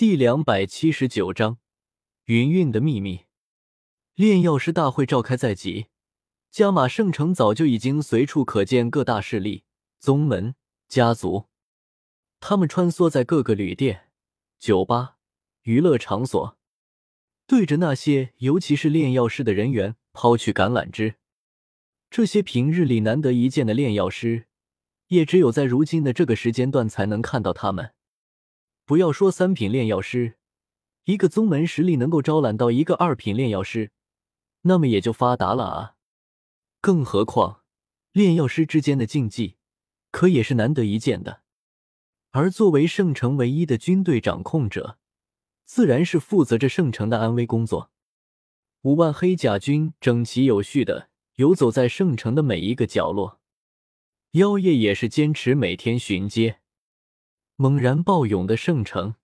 第两百七十九章，云韵的秘密。炼药师大会召开在即，加玛圣城早就已经随处可见各大势力、宗门、家族，他们穿梭在各个旅店、酒吧、娱乐场所，对着那些尤其是炼药师的人员抛去橄榄枝。这些平日里难得一见的炼药师，也只有在如今的这个时间段才能看到他们。不要说三品炼药师，一个宗门实力能够招揽到一个二品炼药师，那么也就发达了啊！更何况炼药师之间的竞技，可也是难得一见的。而作为圣城唯一的军队掌控者，自然是负责着圣城的安危工作。五万黑甲军整齐有序的游走在圣城的每一个角落，妖夜也是坚持每天巡街。猛然暴涌的圣城，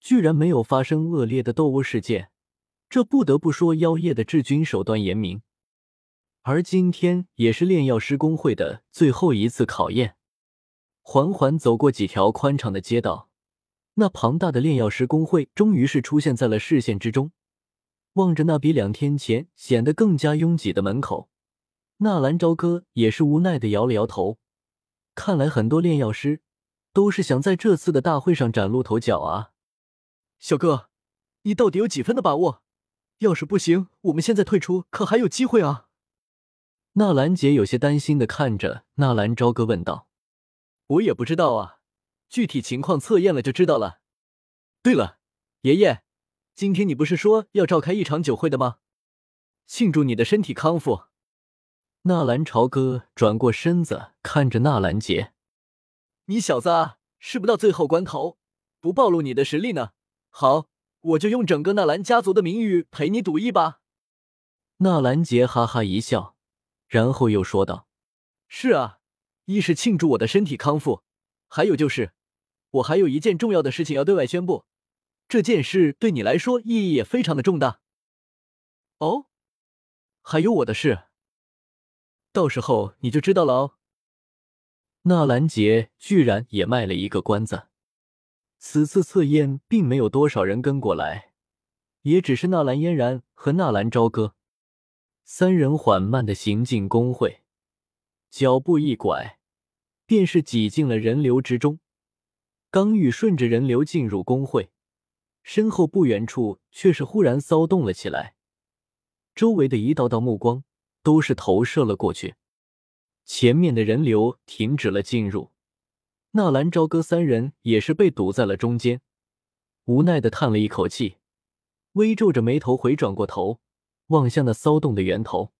居然没有发生恶劣的斗殴事件，这不得不说妖夜的治军手段严明。而今天也是炼药师工会的最后一次考验。缓缓走过几条宽敞的街道，那庞大的炼药师工会终于是出现在了视线之中。望着那比两天前显得更加拥挤的门口，纳兰朝歌也是无奈的摇了摇头。看来很多炼药师。都是想在这次的大会上崭露头角啊，小哥，你到底有几分的把握？要是不行，我们现在退出可还有机会啊？纳兰杰有些担心的看着纳兰朝歌问道：“我也不知道啊，具体情况测验了就知道了。对了，爷爷，今天你不是说要召开一场酒会的吗？庆祝你的身体康复。”纳兰朝歌转过身子看着纳兰杰。你小子啊，是不到最后关头不暴露你的实力呢？好，我就用整个纳兰家族的名誉陪你赌一把。纳兰杰哈哈一笑，然后又说道：“是啊，一是庆祝我的身体康复，还有就是我还有一件重要的事情要对外宣布。这件事对你来说意义也非常的重大。哦，还有我的事，到时候你就知道了哦。”纳兰杰居然也卖了一个关子。此次测验并没有多少人跟过来，也只是纳兰嫣然和纳兰朝歌三人缓慢的行进工会，脚步一拐，便是挤进了人流之中。刚欲顺着人流进入工会，身后不远处却是忽然骚动了起来，周围的一道道目光都是投射了过去。前面的人流停止了进入，纳兰朝歌三人也是被堵在了中间，无奈的叹了一口气，微皱着眉头回转过头，望向那骚动的源头。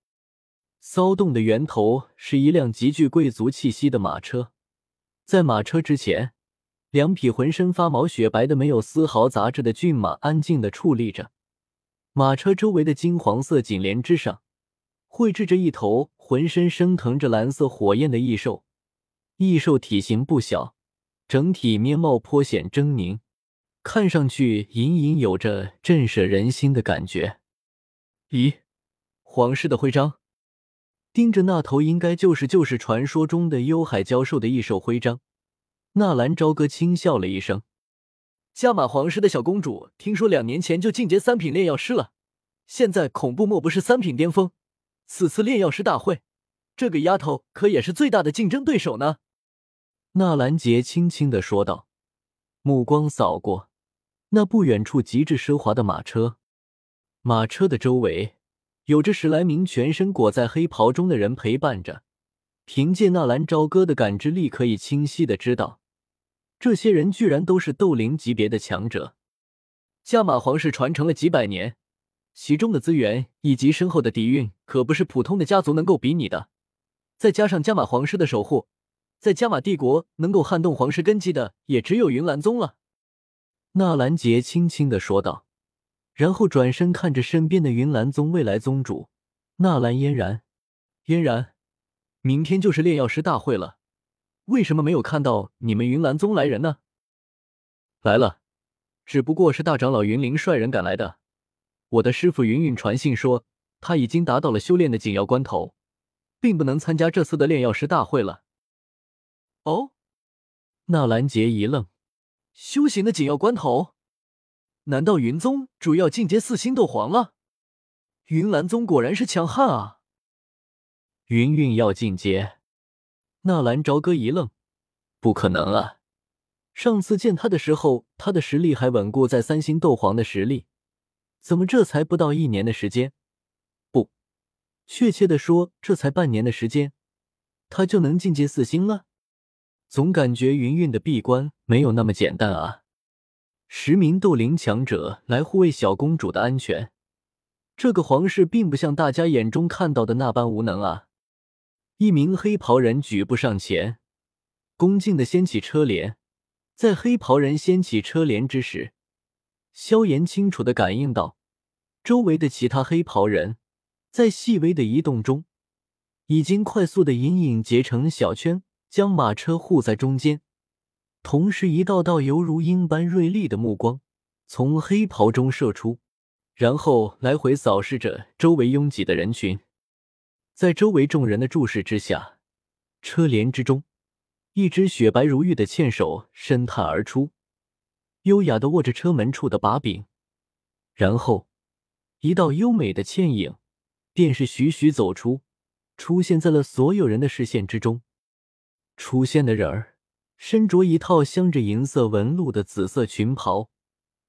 骚动的源头是一辆极具贵族气息的马车，在马车之前，两匹浑身发毛、雪白的没有丝毫杂质的骏马安静的矗立着，马车周围的金黄色锦帘之上。绘制着一头浑身升腾着蓝色火焰的异兽，异兽体型不小，整体面貌颇显狰狞，看上去隐隐有着震慑人心的感觉。咦，皇室的徽章？盯着那头应该就是就是传说中的幽海蛟兽的异兽徽章，纳兰朝歌轻笑了一声。加玛皇室的小公主，听说两年前就进阶三品炼药师了，现在恐怖莫不是三品巅峰？此次炼药师大会，这个丫头可也是最大的竞争对手呢。”纳兰杰轻轻的说道，目光扫过那不远处极致奢华的马车，马车的周围有着十来名全身裹在黑袍中的人陪伴着。凭借纳兰朝歌的感知力，可以清晰的知道，这些人居然都是斗灵级别的强者。加马皇室传承了几百年。其中的资源以及深厚的底蕴，可不是普通的家族能够比拟的。再加上加玛皇室的守护，在加玛帝国能够撼动皇室根基的，也只有云岚宗了。纳兰杰轻轻的说道，然后转身看着身边的云岚宗未来宗主纳兰嫣然。嫣然，明天就是炼药师大会了，为什么没有看到你们云岚宗来人呢？来了，只不过是大长老云灵率人赶来的。我的师傅云云传信说，他已经达到了修炼的紧要关头，并不能参加这次的炼药师大会了。哦，纳兰杰一愣，修行的紧要关头，难道云宗主要进阶四星斗皇了？云岚宗果然是强悍啊！云韵要进阶，纳兰朝歌一愣，不可能啊！上次见他的时候，他的实力还稳固在三星斗皇的实力，怎么这才不到一年的时间？不，确切的说，这才半年的时间，他就能进阶四星了？总感觉云韵的闭关没有那么简单啊！十名斗灵强者来护卫小公主的安全，这个皇室并不像大家眼中看到的那般无能啊！一名黑袍人举步上前，恭敬的掀起车帘。在黑袍人掀起车帘之时，萧炎清楚的感应到，周围的其他黑袍人在细微的移动中，已经快速的隐隐结成小圈，将马车护在中间。同时，一道道犹如鹰般锐利的目光从黑袍中射出，然后来回扫视着周围拥挤的人群。在周围众人的注视之下，车帘之中，一只雪白如玉的纤手伸探而出，优雅的握着车门处的把柄，然后一道优美的倩影便是徐徐走出，出现在了所有人的视线之中。出现的人儿。身着一套镶着银色纹路的紫色裙袍，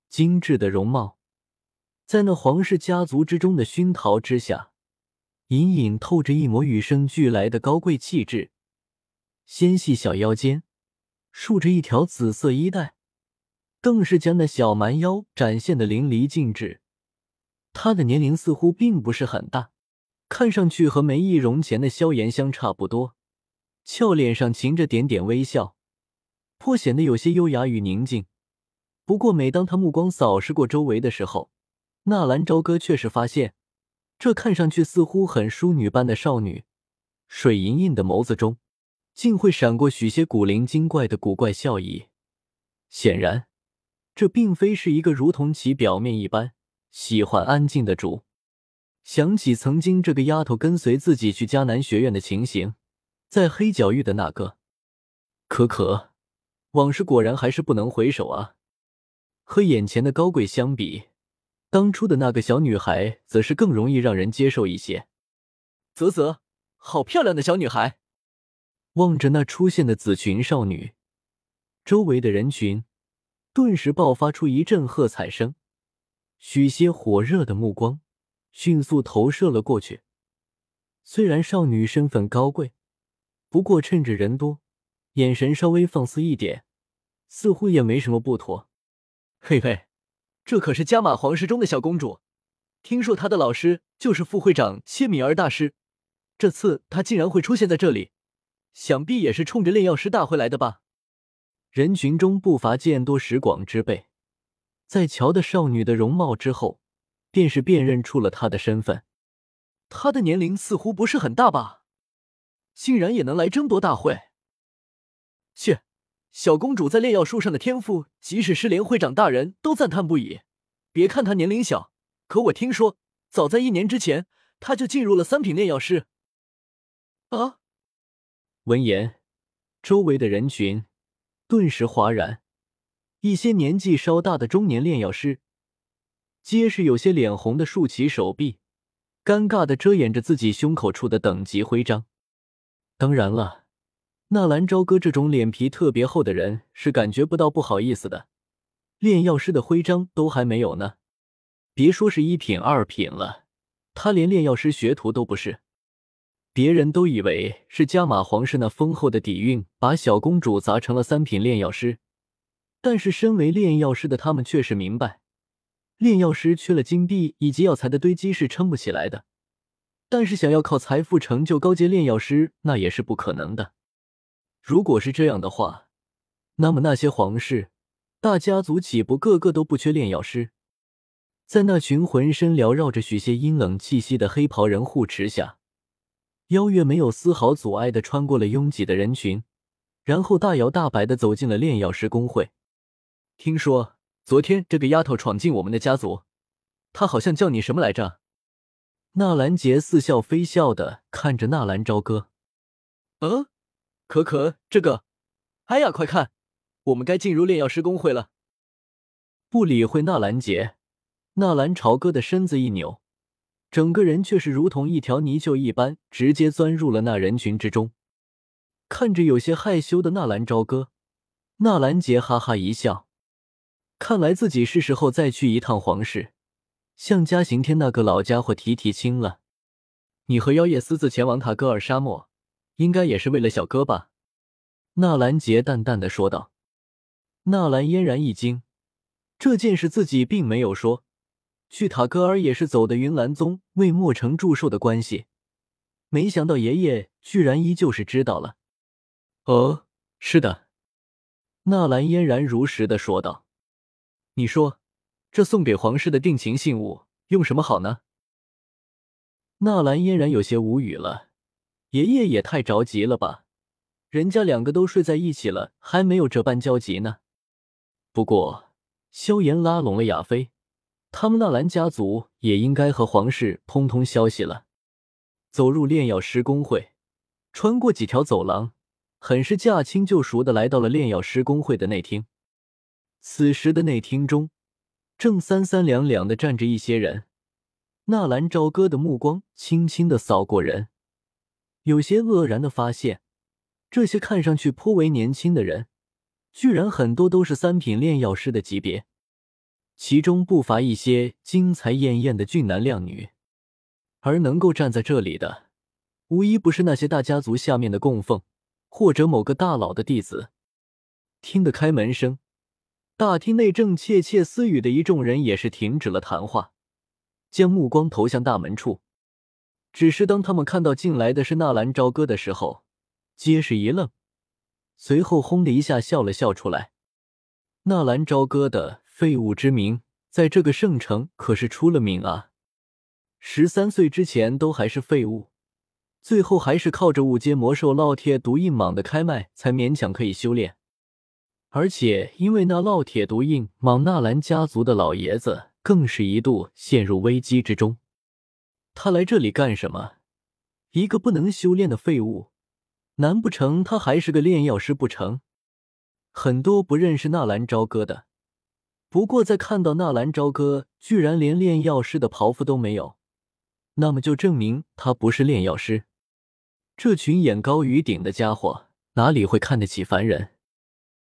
精致的容貌，在那皇室家族之中的熏陶之下，隐隐透着一抹与生俱来的高贵气质。纤细小腰间束着一条紫色衣带，更是将那小蛮腰展现的淋漓尽致。她的年龄似乎并不是很大，看上去和没易容前的萧炎相差不多，俏脸上噙着点点微笑。颇显得有些优雅与宁静。不过，每当他目光扫视过周围的时候，纳兰朝歌却是发现，这看上去似乎很淑女般的少女，水盈盈的眸子中，竟会闪过许些古灵精怪的古怪笑意。显然，这并非是一个如同其表面一般喜欢安静的主。想起曾经这个丫头跟随自己去迦南学院的情形，在黑角域的那个，可可。往事果然还是不能回首啊！和眼前的高贵相比，当初的那个小女孩则是更容易让人接受一些。啧啧，好漂亮的小女孩！望着那出现的紫裙少女，周围的人群顿时爆发出一阵喝彩声，许些火热的目光迅速投射了过去。虽然少女身份高贵，不过趁着人多。眼神稍微放肆一点，似乎也没什么不妥。嘿嘿，这可是加玛皇室中的小公主，听说她的老师就是副会长切米尔大师。这次她竟然会出现在这里，想必也是冲着炼药师大会来的吧？人群中不乏见多识广之辈，在瞧的少女的容貌之后，便是辨认出了她的身份。她的年龄似乎不是很大吧？竟然也能来争夺大会？切，小公主在炼药术上的天赋，即使是连会长大人都赞叹不已。别看她年龄小，可我听说，早在一年之前，她就进入了三品炼药师。啊！闻言，周围的人群顿时哗然，一些年纪稍大的中年炼药师，皆是有些脸红的竖起手臂，尴尬的遮掩着自己胸口处的等级徽章。当然了。纳兰朝歌这种脸皮特别厚的人是感觉不到不好意思的，炼药师的徽章都还没有呢，别说是一品二品了，他连炼药师学徒都不是。别人都以为是加玛皇室那丰厚的底蕴把小公主砸成了三品炼药师，但是身为炼药师的他们却是明白，炼药师缺了金币以及药材的堆积是撑不起来的，但是想要靠财富成就高阶炼药师那也是不可能的。如果是这样的话，那么那些皇室大家族岂不个个都不缺炼药师？在那群浑身缭绕着许些阴冷气息的黑袍人护持下，妖月没有丝毫阻碍的穿过了拥挤的人群，然后大摇大摆的走进了炼药师工会。听说昨天这个丫头闯进我们的家族，她好像叫你什么来着？纳兰杰似笑非笑的看着纳兰朝歌，嗯。可可，这个，哎呀，快看，我们该进入炼药师公会了。不理会纳兰杰。纳兰朝歌的身子一扭，整个人却是如同一条泥鳅一般，直接钻入了那人群之中。看着有些害羞的纳兰朝歌，纳兰杰哈哈一笑，看来自己是时候再去一趟皇室，向嘉刑天那个老家伙提提亲了。你和妖夜私自前往塔戈尔沙漠，应该也是为了小哥吧？纳兰杰淡淡的说道。纳兰嫣然一惊，这件事自己并没有说。去塔戈尔也是走的云岚宗为墨城祝寿的关系，没想到爷爷居然依旧是知道了。哦，是的，纳兰嫣然如实的说道。你说，这送给皇室的定情信物用什么好呢？纳兰嫣然有些无语了，爷爷也太着急了吧？人家两个都睡在一起了，还没有这般焦急呢。不过，萧炎拉拢了亚妃。他们纳兰家族也应该和皇室通通消息了。走入炼药师工会，穿过几条走廊，很是驾轻就熟的来到了炼药师工会的内厅。此时的内厅中，正三三两两的站着一些人。纳兰朝歌的目光轻轻的扫过人，有些愕然的发现，这些看上去颇为年轻的人，居然很多都是三品炼药师的级别。其中不乏一些金才艳艳的俊男靓女，而能够站在这里的，无一不是那些大家族下面的供奉，或者某个大佬的弟子。听得开门声，大厅内正窃窃私语的一众人也是停止了谈话，将目光投向大门处。只是当他们看到进来的是纳兰朝歌的时候，皆是一愣，随后轰的一下笑了笑出来。纳兰朝歌的。废物之名，在这个圣城可是出了名啊！十三岁之前都还是废物，最后还是靠着五阶魔兽烙铁毒印蟒的开麦，才勉强可以修炼。而且因为那烙铁毒印莽，纳兰家族的老爷子更是一度陷入危机之中。他来这里干什么？一个不能修炼的废物，难不成他还是个炼药师不成？很多不认识纳兰朝歌的。不过，在看到纳兰朝歌居然连炼药师的袍服都没有，那么就证明他不是炼药师。这群眼高于顶的家伙哪里会看得起凡人？